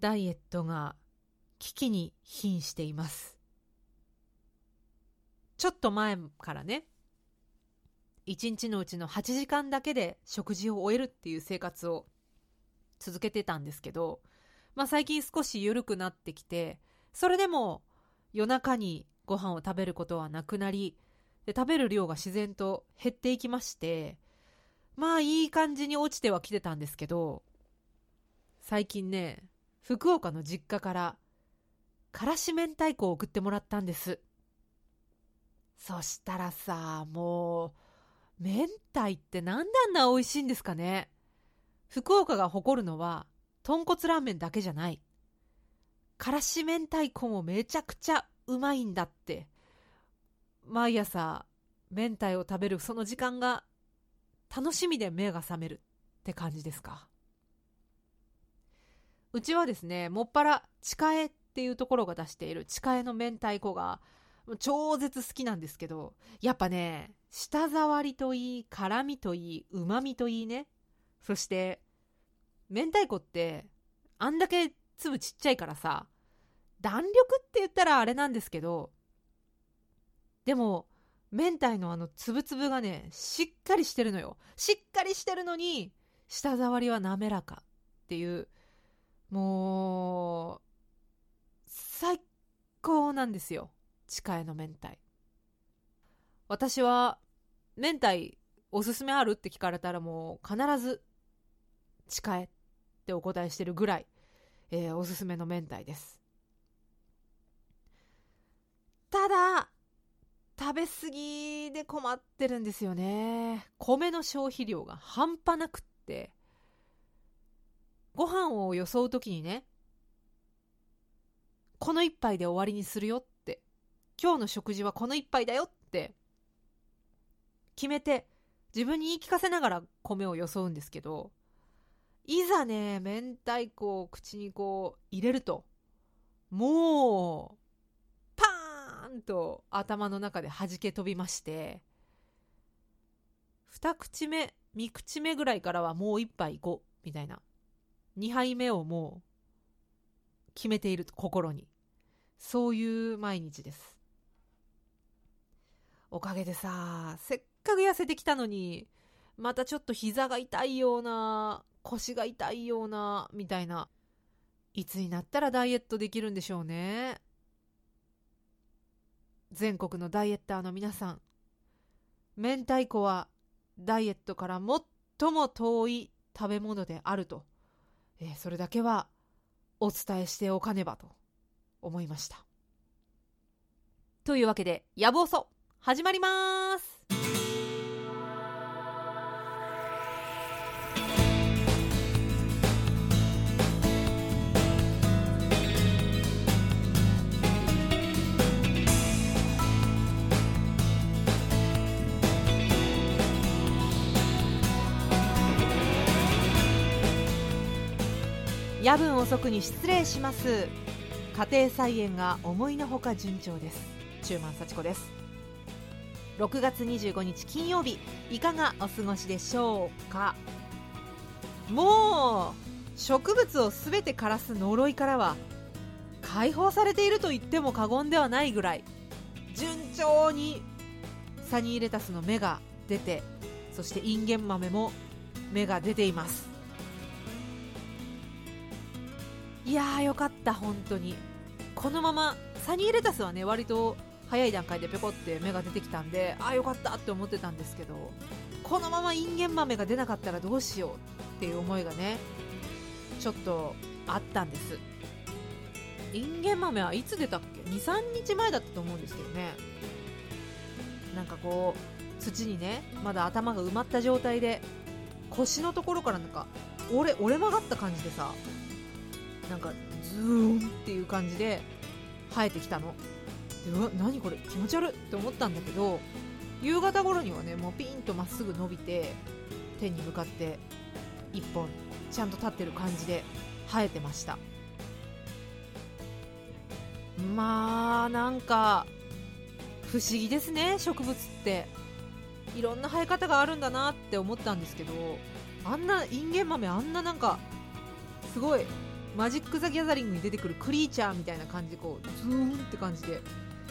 ダイエットが危機に瀕しています。ちょっと前からね1日のうちの8時間だけで食事を終えるっていう生活を続けてたんですけど、まあ、最近少し緩くなってきてそれでも夜中にご飯を食べることはなくなりで食べる量が自然と減っていきましてまあいい感じに落ちてはきてたんですけど最近ね福岡の実家からからし明太子を送ってもらったんです。そしたらさもう明太ってなんであんな美味しいんですかね。福岡が誇るのは豚骨ラーメンだけじゃない。からし明太子もめちゃくちゃうまいんだって。毎朝明太を食べるその時間が楽しみで目が覚めるって感じですか。うちはですねもっぱら地下絵っていうところが出している地下絵の明太子が超絶好きなんですけどやっぱね舌触りといい辛みといいうまみといいね。そして明太子ってあんだけ粒ちっちゃいからさ弾力って言ったらあれなんですけどでも明太のあのつぶつぶがねしっかりしてるのよ。しっかりしてるのに舌触りは滑らかっていうもう最高なんですよ。地下への明太。私は明太おすすめあるって聞かれたらもう必ず地下へってお答えしてるぐらい、えー、おすすめの明太です。ただ食べ過ぎで困ってるんですよね。米の消費量が半端なくって。ご飯をよそう時にねこの一杯で終わりにするよって。今日の食事はこの一杯だよって。決めて自分に言い聞かせながら米をよそうんですけどいざね明太子を口にこう入れるともうパーンと頭の中で弾け飛びまして二口目三口目ぐらいからはもう一杯5みたいな。2杯目をもう決めている心に。そういう毎日です。おかげでさせっかく痩せてきたのにまたちょっと膝が痛いような腰が痛いようなみたいないつになったらダイエットできるんでしょうね。全国のダイエッターの皆さん明太子はダイエットから最も遠い食べ物であると。えー、それだけはお伝えしておかねばと思いました。というわけで、野望そ始まります夜分遅くに失礼します。家庭菜園が思いのほか順調です。中満幸子です。6月25日金曜日いかがお過ごしでしょうか？もう植物をすべて枯らす呪いからは解放されていると言っても過言ではないぐらい順調にサニーレタスの芽が出てそしてインゲン豆も芽が出ています。いやーよかった本当に。このままサニーレタスはね割と早い段階でぴょこって芽が出てきたんでああよかったって思ってたんですけどこのままインゲン豆が出なかったらどうしようっていう思いがねちょっとあったんです。インゲン豆はいつ出たっけ？23日前だったと思うんですけどね。なんかこう土にねまだ頭が埋まった状態で腰のところからなんか折れ折れ曲がった感じでさなんかズーンっていう感じで生えてきたの。でうわ何これ？気持ち悪って思ったんだけど夕方頃にはねもうピンとまっすぐ伸びて天に向かって1本ちゃんと立ってる感じで生えてました。まあなんか不思議ですね植物って。いろんな生え方があるんだなって思ったんですけどあんなインゲン豆あんななんかすごいマジック・ザ・ギャザリングに出てくるクリーチャーみたいな感じでこうズーンって感じで、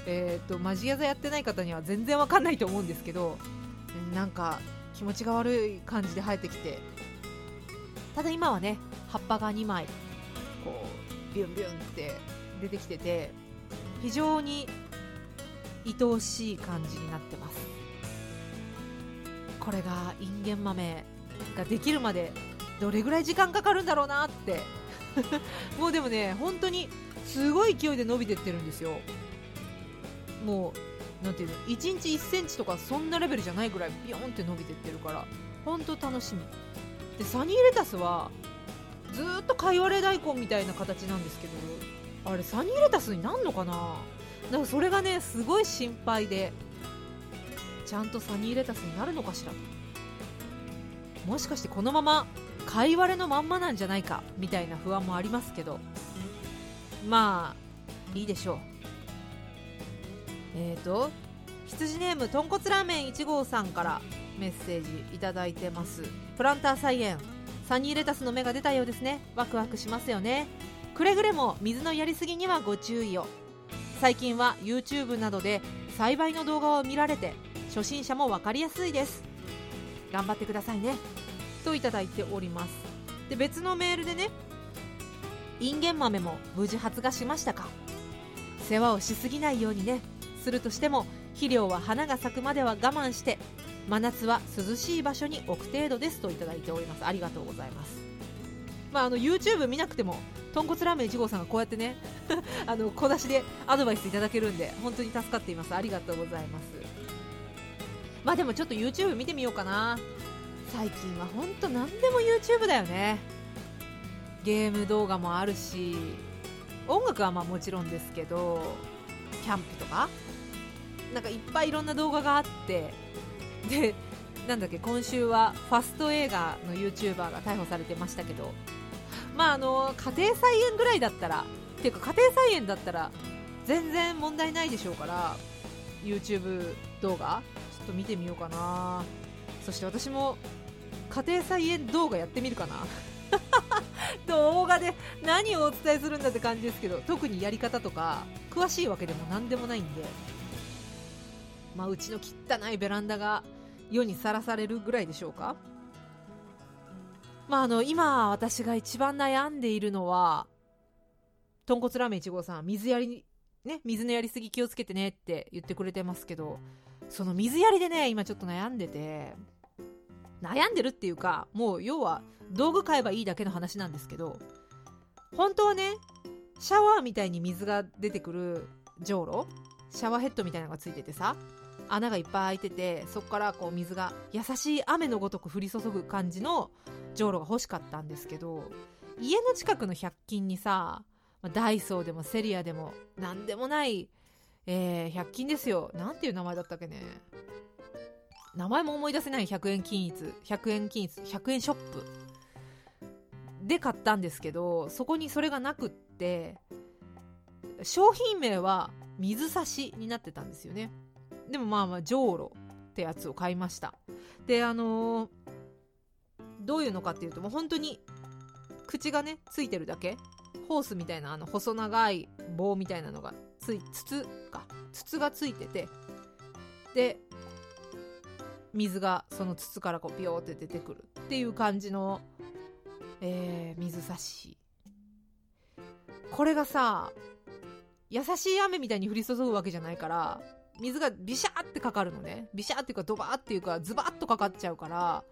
えーと、マジギャザやってない方には全然わかんないと思うんですけどなんか気持ちが悪い感じで生えてきて。ただ今はね葉っぱが2枚こうビュンビュンって出てきてて非常に愛おしい感じになってます。これがインゲン豆ができるまでどれぐらい時間かかるんだろうなって もうでもね本当にすごい勢いで伸びてってるんですよ。もうなんていうの1日1センチとかそんなレベルじゃないぐらいビヨンって伸びてってるから本当楽しみ。でサニーレタスはずっとかいわれ大根みたいな形なんですけどあれサニーレタスになんのかな？だからそれがねすごい心配でちゃんとサニーレタスになるのかしら？もしかしてこのままかいわれのまんまなんじゃないかみたいな不安もありますけど。まあいいでしょう。えっ、ー、と羊ネームとんこつラーメン1号さんからメッセージいただいてます。プランター菜園サニーレタスの芽が出たようですね。ワクワクしますよね。くれぐれも水のやりすぎにはご注意を。最近は YouTube などで栽培の動画を見られて初心者も分かりやすいです。頑張ってくださいね。といただいております。で別のメールでねインゲン豆も無事発芽しましたか？世話をしすぎないようにねするとしても肥料は花が咲くまでは我慢して真夏は涼しい場所に置く程度ですといただいております。ありがとうございます。まあ、あの YouTube 見なくても豚骨ラーメン1号さんがこうやってね あの小出しでアドバイスいただけるんで本当に助かっています。ありがとうございます。まあでもちょっと YouTube 見てみようかな。最近は本当何でも YouTube だよね。ゲーム動画もあるし音楽はまあもちろんですけどキャンプとかなんかいっぱいいろんな動画があってでなんだっけ今週はファスト映画の YouTuber が逮捕されてましたけどまああの家庭菜園ぐらいだったらっていうか家庭菜園だったら全然問題ないでしょうから YouTube 動画ちょっと見てみようかな。そして私も家庭菜園動画やってみるかな？動画で何をお伝えするんだって感じですけど特にやり方とか詳しいわけでも何でもないんで。まあうちの汚いベランダが世にさらされるぐらいでしょうか？まああの今私が一番悩んでいるのは豚骨ラーメン1号さん水やりね水のやりすぎ気をつけてねって言ってくれてますけどその水やりでね今ちょっと悩んでて。悩んでるっていうかもう要は道具買えばいいだけの話なんですけど本当はねシャワーみたいに水が出てくるじょうろシャワーヘッドみたいなのがついててさ穴がいっぱい開いててそこからこう水が優しい雨のごとく降り注ぐ感じのじょうろが欲しかったんですけど家の近くの100均にさダイソーでもセリアでも何でもない、えー、100均ですよ。なんていう名前だったっけね。名前も思い出せない100円均一100円均一100円ショップで買ったんですけどそこにそれがなくって商品名は水差しになってたんですよね。でもまあまあじょうろってやつを買いました。であのー、どういうのかっていうともう本当に口がねついてるだけ。ホースみたいなあの細長い棒みたいなのがつい筒か。筒がついてて。で水がその筒からこうビヨーって出てくるっていう感じの、えー、水差し。これがさ優しい雨みたいに降り注ぐわけじゃないから水がビシャーってかかるのね。ビシャーっていうかドバーっていうかズバッとかかっちゃうから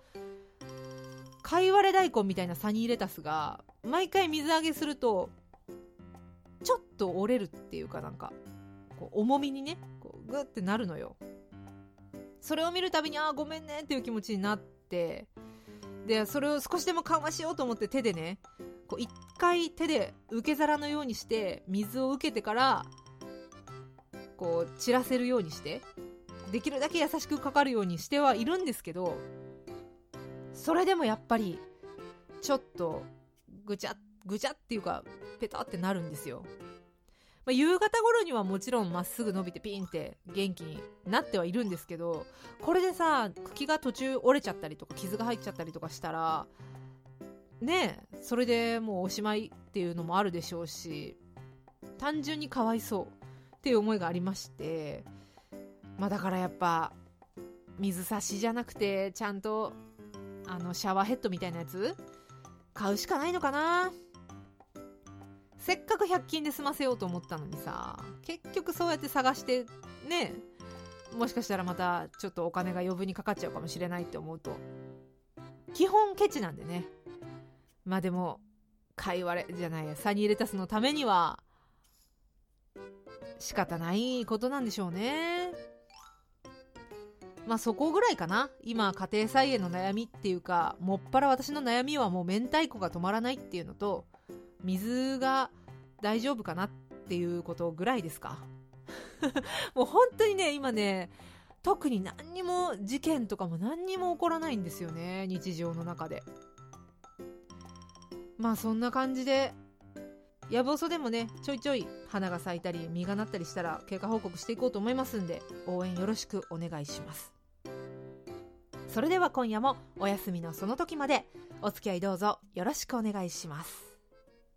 かいわれ大根みたいなサニーレタスが毎回水揚げするとちょっと折れるっていうかなんかこう重みにねこうグッてなるのよ。それを見るたびにああごめんねっていう気持ちになってでそれを少しでも緩和しようと思って手でねこう一回手で受け皿のようにして水を受けてからこう散らせるようにしてできるだけ優しくかかるようにしてはいるんですけどそれでもやっぱりちょっとぐちゃぐちゃっていうかペタってなるんですよ、まあ、夕方頃にはもちろんまっすぐ伸びてピンって元気になってはいるんですけどこれでさ茎が途中折れちゃったりとか傷が入っちゃったりとかしたらねそれでもうおしまいっていうのもあるでしょうし単純にかわいそうっていう思いがありましてまあだからやっぱ水差しじゃなくてちゃんとあのシャワーヘッドみたいなやつ買うしかないのかな。せっかく100均で済ませようと思ったのにさ結局そうやって探してねもしかしたらまたちょっとお金が余分にかかっちゃうかもしれないって思うと基本ケチなんでね。まあでも貝割れじゃないやサニーレタスのためには仕方ないことなんでしょうね。まあそこぐらいかな。今家庭菜園の悩みっていうかもっぱら私の悩みはもう明太子が止まらないっていうのと水が大丈夫かなっていうことぐらいですか？もう本当にね今ね特に何にも事件とかも何にも起こらないんですよね日常の中で。まあそんな感じでやぶおそでもねちょいちょい花が咲いたり実がなったりしたら経過報告していこうと思いますんで応援よろしくお願いします。それでは今夜もお休みのその時までお付き合いどうぞよろしくお願いします。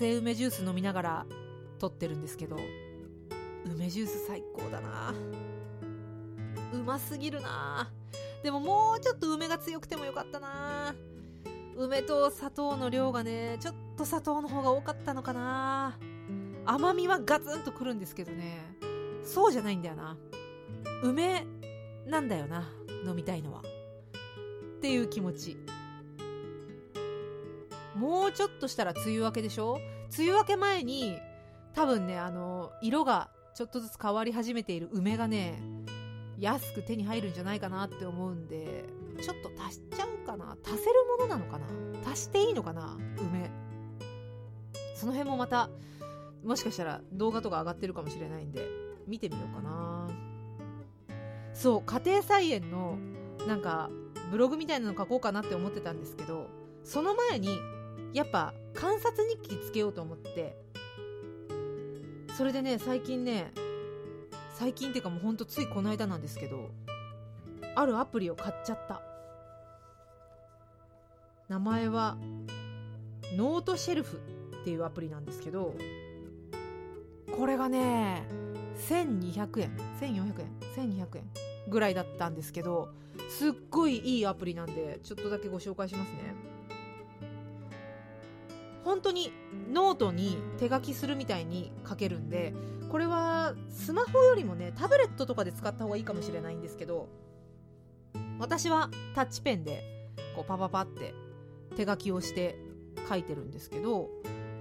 今自家製梅ジュース飲みながら撮ってるんですけど梅ジュース最高だな。うますぎるな。でももうちょっと梅が強くてもよかったな。梅と砂糖の量がねちょっと砂糖の方が多かったのかな。甘みはガツンとくるんですけどね。そうじゃないんだよな。梅なんだよな飲みたいのは。っていう気持ち。もうちょっとしたら梅雨明けでしょ。梅雨明け前に多分ねあの色がちょっとずつ変わり始めている梅がね安く手に入るんじゃないかなって思うんでちょっと足しちゃうかな。足せるものなのかな。足していいのかな梅。その辺もまたもしかしたら動画とか上がってるかもしれないんで見てみようかな。そう家庭菜園のなんかブログみたいなの書こうかなって思ってたんですけどその前にやっぱ観察日記つけようと思って。それでね最近ね最近っていうかもうほんとついこの間なんですけどあるアプリを買っちゃった。名前はノートシェルフっていうアプリなんですけどこれがね1200円1400円1200円ぐらいだったんですけどすっごいいいアプリなんでちょっとだけご紹介しますね。本当にノートに手書きするみたいに書けるんでこれはスマホよりもねタブレットとかで使った方がいいかもしれないんですけど私はタッチペンでこうパパパって手書きをして書いてるんですけど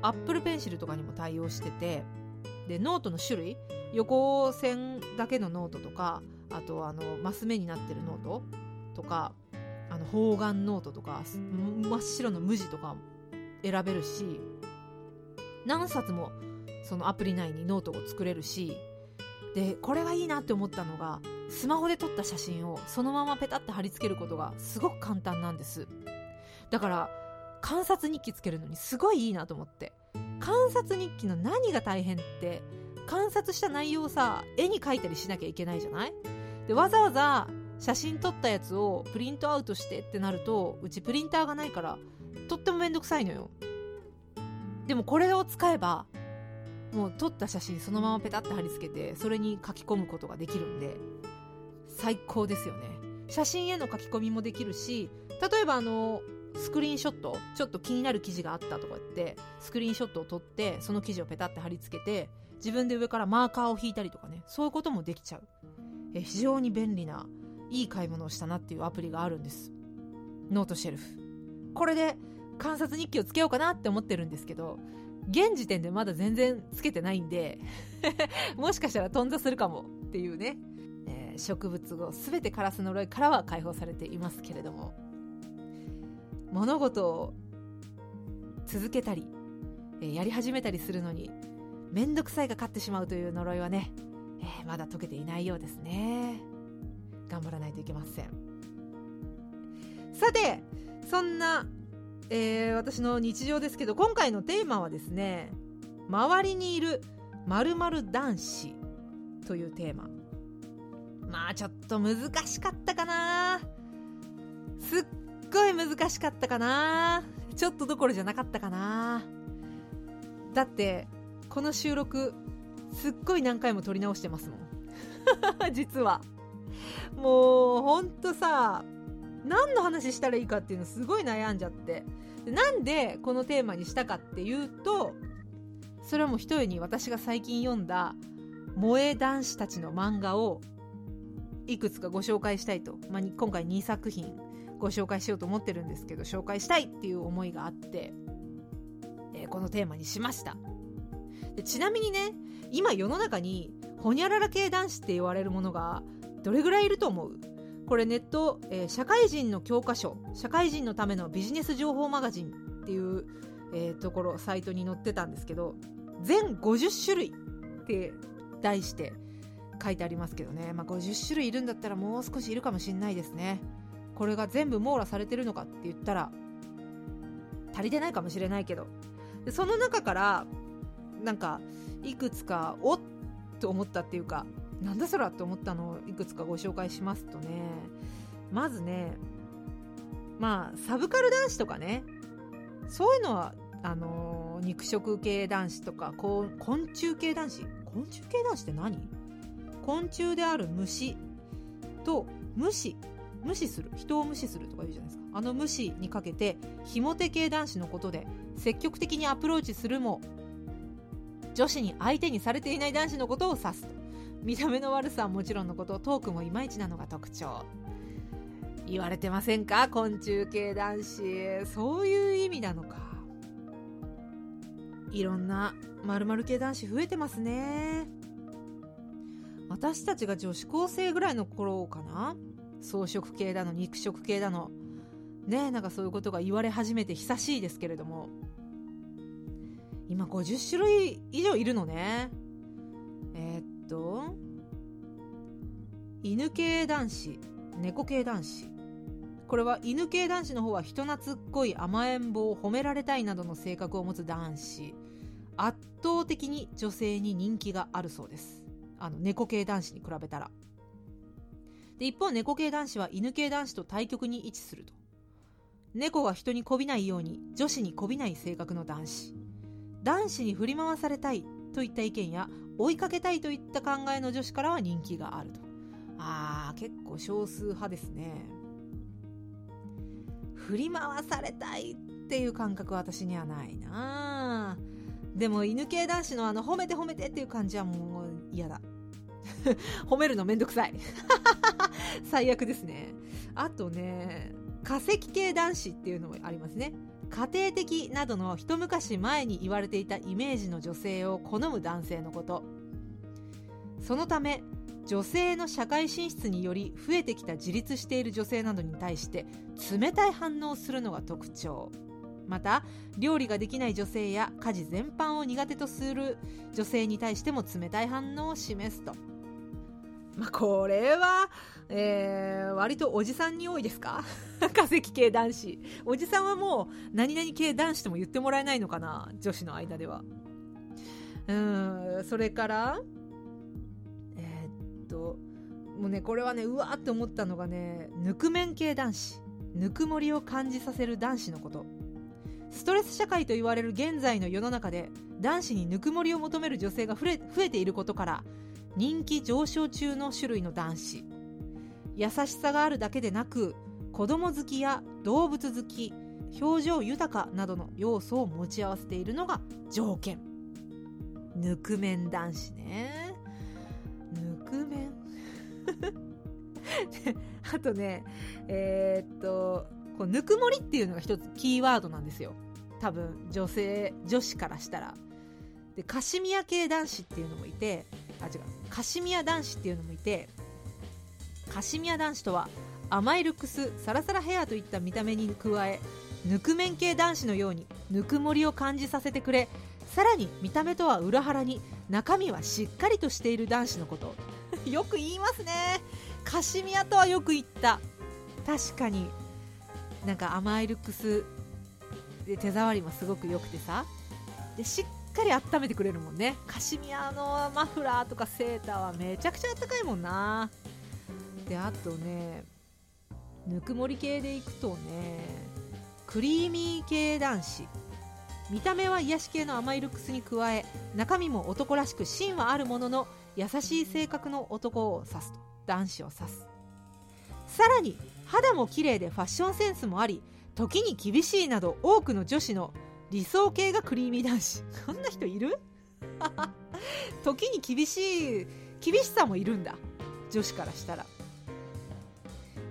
Apple Pencil とかにも対応しててでノートの種類横線だけのノートとかあとあのマス目になってるノートとかあの方眼ノートとか真っ白の無地とか選べるし何冊もそのアプリ内にノートを作れるしでこれがいいなって思ったのがスマホで撮った写真をそのままペタッて貼り付けることがすごく簡単なんです。だから観察日記つけるのにすごいいいなと思って。観察日記の何が大変って観察した内容をさ絵に描いたりしなきゃいけないじゃない？でわざわざ写真撮ったやつをプリントアウトしてってなるとうちプリンターがないからとってもめんどくさいのよ。でもこれを使えばもう撮った写真そのままペタッて貼り付けてそれに書き込むことができるんで最高ですよね。写真への書き込みもできるし例えばあのスクリーンショットちょっと気になる記事があったとか言ってスクリーンショットを撮ってその記事をペタッて貼り付けて自分で上からマーカーを引いたりとかねそういうこともできちゃう。え非常に便利ないい買い物をしたなっていうアプリがあるんです。ノートシェルフ。これで観察日記をつけようかなって思ってるんですけど現時点でまだ全然つけてないんで もしかしたら頓挫するかもっていうね、えー、植物を全てカラス呪いからは解放されていますけれども物事を続けたり、えー、やり始めたりするのに面倒くさいが勝ってしまうという呪いはね、えー、まだ解けていないようですね。頑張らないといけません。さてそんなえー、私の日常ですけど今回のテーマはですね周りにいる〇〇男子というテーマ。まあちょっと難しかったかな。すっごい難しかったかな。ちょっとどころじゃなかったかな。だってこの収録すっごい何回も撮り直してますもん。実は。もうほんとさ何の話したらいいかっていうのすごい悩んじゃって。でなんでこのテーマにしたかっていうとそれはもうひとえに私が最近読んだ萌え男子たちの漫画をいくつかご紹介したいと、まあ、今回2作品ご紹介しようと思ってるんですけど紹介したいっていう思いがあって、えー、このテーマにしました。でちなみにね今世の中にホニャララ系男子って言われるものがどれぐらいいると思う？これネット、えー、社会人の教科書社会人のためのビジネス情報マガジンっていう、えー、ところサイトに載ってたんですけど全50種類って題して書いてありますけどね、まあ、50種類いるんだったらもう少しいるかもしんないですね。これが全部網羅されてるのかって言ったら足りてないかもしれないけど。その中からなんかいくつかおっと思ったっていうかなんだそらって思ったのをいくつかご紹介しますとねまずねまあサブカル男子とかねそういうのはあのー、肉食系男子とか昆虫系男子？昆虫系男子って何？昆虫である虫と無視無視する。人を無視するとか言うじゃないですか。あの無視にかけてひも手系男子のことで積極的にアプローチするも女子に相手にされていない男子のことを指すと。見た目の悪さはもちろんのことトークもいまいちなのが特徴。言われてませんか？昆虫系男子。そういう意味なのか。いろんな〇〇系男子増えてますね。私たちが女子高生ぐらいの頃かな？草食系だの肉食系だの。ねなんかそういうことが言われ始めて久しいですけれども。今50種類以上いるのね。えー、っと犬系男子猫系男子。これは犬系男子の方は人懐っこい甘えん坊褒められたいなどの性格を持つ男子。圧倒的に女性に人気があるそうです。あの猫系男子に比べたら。で一方猫系男子は犬系男子と対極に位置すると。猫が人にこびないように女子にこびない性格の男子。男子に振り回されたいといった意見や追いかけたいといった考えの女子からは人気があると。あー結構少数派ですね。振り回されたいっていう感覚は私にはないな。でも犬系男子のあの褒めて褒めてっていう感じはもう嫌だ。褒めるのめんどくさい。最悪ですね。あとね化石系男子っていうのもありますね。家庭的などの一昔前に言われていたイメージの女性を好む男性のこと。そのため女性の社会進出により増えてきた自立している女性などに対して冷たい反応をするのが特徴。また料理ができない女性や家事全般を苦手とする女性に対しても冷たい反応を示すと。まあこれはえー、割とおじさんに多いですか？化石系男子。おじさんはもう何々系男子とも言ってもらえないのかな？女子の間では。うん、それから、えー、っと、もうね、これはね、うわーって思ったのがね、ぬくめん系男子。ぬくもりを感じさせる男子のこと。ストレス社会と言われる現在の世の中で男子にぬくもりを求める女性が増えていることから人気上昇中の種類の男子。優しさがあるだけでなく子供好きや動物好き表情豊かなどの要素を持ち合わせているのが条件。ぬくめん男子ね。ぬくめん あとねえー、っとこうぬくもりっていうのが一つキーワードなんですよ。多分女性女子からしたら。でカシミヤ系男子っていうのもいてあ違う。カシミヤ男子っていうのもいてカシミヤ男子とは甘いルックスサラサラヘアといった見た目に加えぬくめん系男子のようにぬくもりを感じさせてくれさらに見た目とは裏腹に中身はしっかりとしている男子のこと。よく言いますね。カシミヤとはよく言った。確かになんか甘いルックスで手触りもすごく良くてさ。でしっかり温めてくれるもんね。カシミヤのマフラーとかセーターはめちゃくちゃあったかいもんな。であとねぬくもり系でいくとねクリーミー系男子。見た目は癒し系の甘いルックスに加え中身も男らしく芯はあるものの優しい性格の男を指すと。男子を指す。さらに肌も綺麗でファッションセンスもあり時に厳しいなど多くの女子の理想系がクリーミー男子。こんな人いる？時に厳しい厳しさもいるんだ。女子からしたら。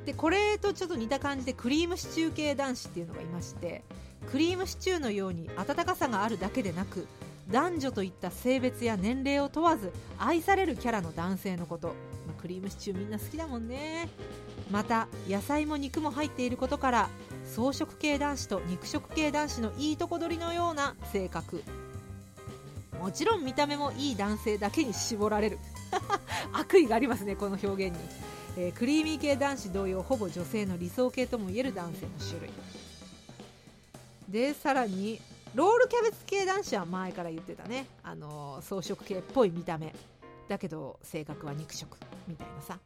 でこれとちょっと似た感じでクリームシチュー系男子っていうのがいましてクリームシチューのように温かさがあるだけでなく男女といった性別や年齢を問わず愛されるキャラの男性のこと、まあ、クリームシチューみんな好きだもんね。また野菜も肉も入っていることから草食系男子と肉食系男子のいいとこ取りのような性格。もちろん見た目もいい男性だけに絞られる。悪意がありますねこの表現に、えー、クリーミー系男子同様ほぼ女性の理想系ともいえる男性の種類。でさらにロールキャベツ系男子は前から言ってたね。あの草食系っぽい見た目。だけど性格は肉食みたいなさ。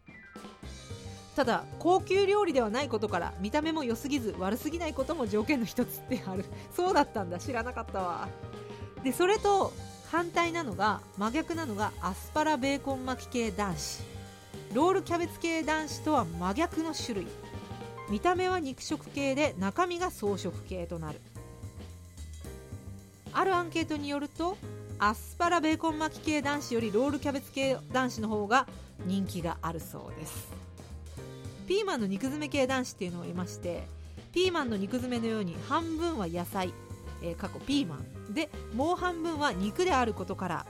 ただ高級料理ではないことから見た目も良すぎず悪すぎないことも条件の一つってある。そうだったんだ。知らなかったわ。でそれと反対なのが真逆なのがアスパラベーコン巻き系男子。ロールキャベツ系男子とは真逆の種類。見た目は肉食系で中身が草食系となる。あるアンケートによるとアスパラベーコン巻き系男子よりロールキャベツ系男子の方が人気があるそうです。ピーマンの肉詰め系男子っていうのがいましてピーマンの肉詰めのように半分は野菜、えー、過去ピーマン。でもう半分は肉であることから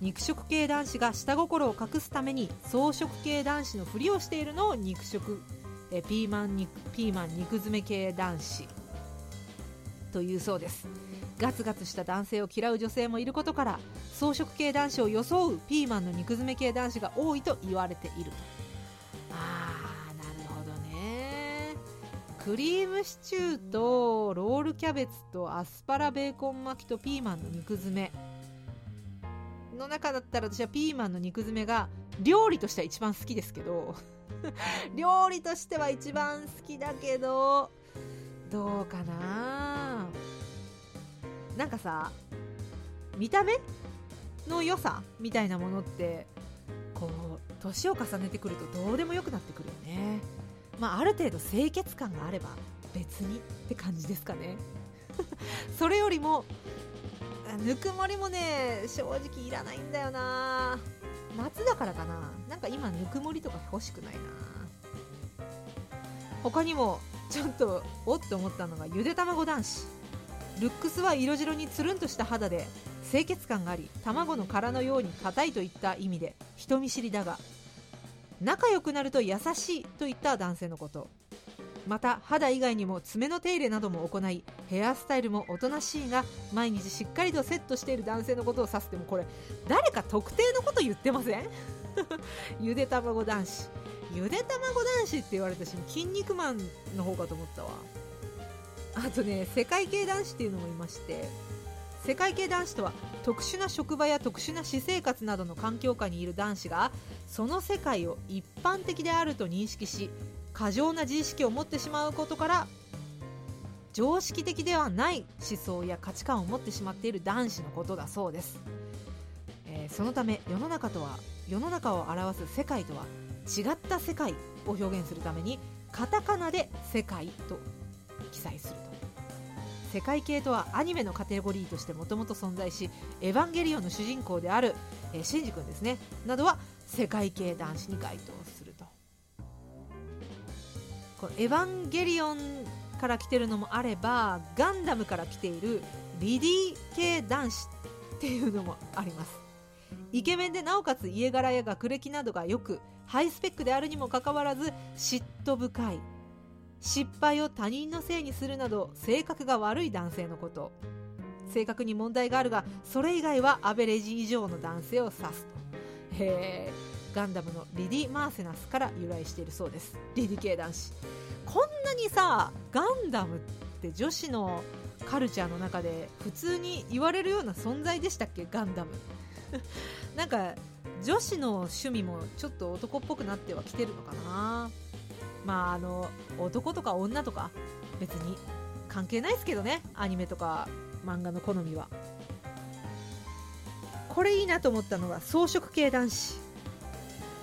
肉食系男子が下心を隠すために草食系男子のふりをしているのを肉食、え、ピーマン肉ピーマン肉詰め系男子。というそうです。ガツガツした男性を嫌う女性もいることから草食系男子を装うピーマンの肉詰め系男子が多いと言われている。あクリームシチューとロールキャベツとアスパラベーコン巻きとピーマンの肉詰め。の中だったら私はピーマンの肉詰めが料理としては一番好きですけど 料理としては一番好きだけどどうかな？なんかさ見た目の良さみたいなものってこう年を重ねてくるとどうでもよくなってくるよね。まあある程度清潔感があれば別にって感じですかね。それよりもぬくもりもね正直いらないんだよな。夏だからかな。なんか今ぬくもりとか欲しくないな。他にもちょっとおって思ったのがゆで卵男子。ルックスは色白につるんとした肌で清潔感があり卵の殻のように硬いといった意味で人見知りだが仲良くなると優しいといった男性のこと。また肌以外にも爪の手入れなども行いヘアスタイルもおとなしいが毎日しっかりとセットしている男性のことを指すてもこれ誰か特定のこと言ってません？ゆで卵男子。ゆで卵男子って言われたし筋肉マンの方かと思ったわ。あとね世界系男子っていうのもいまして世界系男子とは特殊な職場や特殊な私生活などの環境下にいる男子がその世界を一般的であると認識し過剰な自意識を持ってしまうことから常識的ではない思想や価値観を持ってしまっている男子のことだそうです、えー、そのため世の中とは世の中を表す世界とは違った世界を表現するためにカタカナで世界と記載すると。世界系とはアニメのカテゴリーとしてもともと存在しエヴァンゲリオンの主人公である、えー、シンジ君ですね。などは世界系男子に該当すると。このエヴァンゲリオンから来てるのもあればガンダムから来ているリディ系男子っていうのもあります。イケメンでなおかつ家柄や学歴などがよくハイスペックであるにもかかわらず嫉妬深い。失敗を他人のせいにするなど性格が悪い男性のこと。性格に問題があるがそれ以外はアベレージ以上の男性を指すと。へガンダムのリディ・マーセナスから由来しているそうです。リディ系男子。こんなにさガンダムって女子のカルチャーの中で普通に言われるような存在でしたっけ？ガンダム。なんか女子の趣味もちょっと男っぽくなってはきてるのかな。まああの男とか女とか別に関係ないですけどねアニメとか漫画の好みは。これいいなと思ったのが装飾系男子。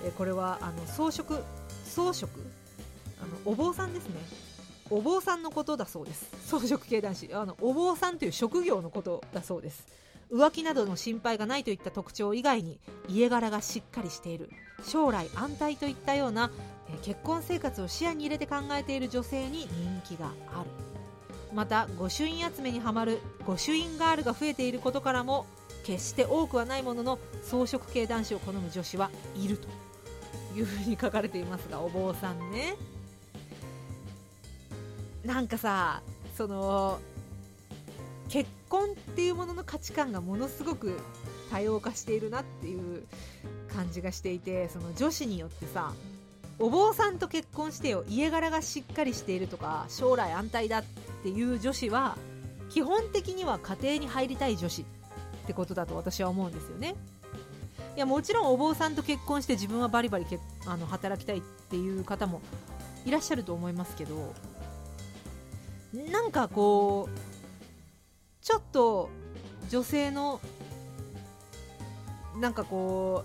えこれはあの装飾装飾？あのお坊さんですね。お坊さんのことだそうです。装飾系男子。あのお坊さんという職業のことだそうです。浮気などの心配がないといった特徴以外に家柄がしっかりしている。将来安泰といったような結婚生活を視野に入れて考えている女性に人気がある。また御朱印集めにはまる御朱印ガールが増えていることからも決して多くはないものの装飾系男子を好む女子はいると。いうふうに書かれていますがお坊さんね。なんかさその結婚っていうものの価値観がものすごく多様化しているなっていう感じがしていてその女子によってさお坊さんと結婚してよ家柄がしっかりしているとか将来安泰だっていう女子は基本的には家庭に入りたい女子ってことだと私は思うんですよね。いやもちろんお坊さんと結婚して自分はバリバリけあの働きたいっていう方もいらっしゃると思いますけどなんかこうちょっと女性のなんかこ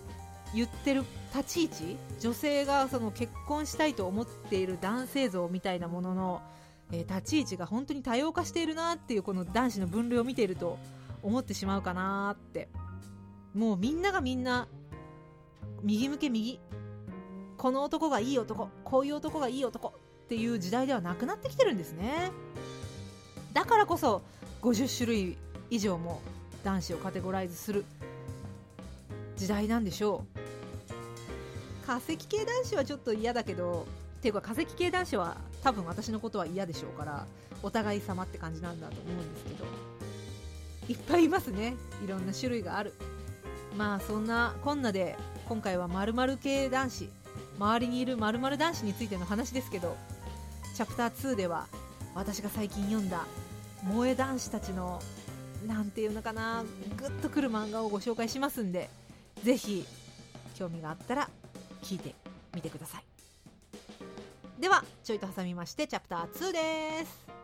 う言ってる立ち位置女性がその結婚したいと思っている男性像みたいなものの、えー、立ち位置が本当に多様化しているなっていうこの男子の分類を見ていると思ってしまうかなって。もうみんながみんな右向け右。この男がいい男こういう男がいい男っていう時代ではなくなってきてるんですね。だからこそ50種類以上も男子をカテゴライズする時代なんでしょう。化石系男子はちょっと嫌だけどっていうか化石系男子は多分私のことは嫌でしょうからお互い様って感じなんだと思うんですけど。いっぱいいますね。いろんな種類がある。まあそんなこんなで今回は〇〇系男子周りにいる〇〇男子についての話ですけどチャプター2では私が最近読んだ萌え男子たちのなんていうのかなグッとくる漫画をご紹介しますんでぜひ興味があったら聞いてみてください。ではちょいと挟みましてチャプター2です。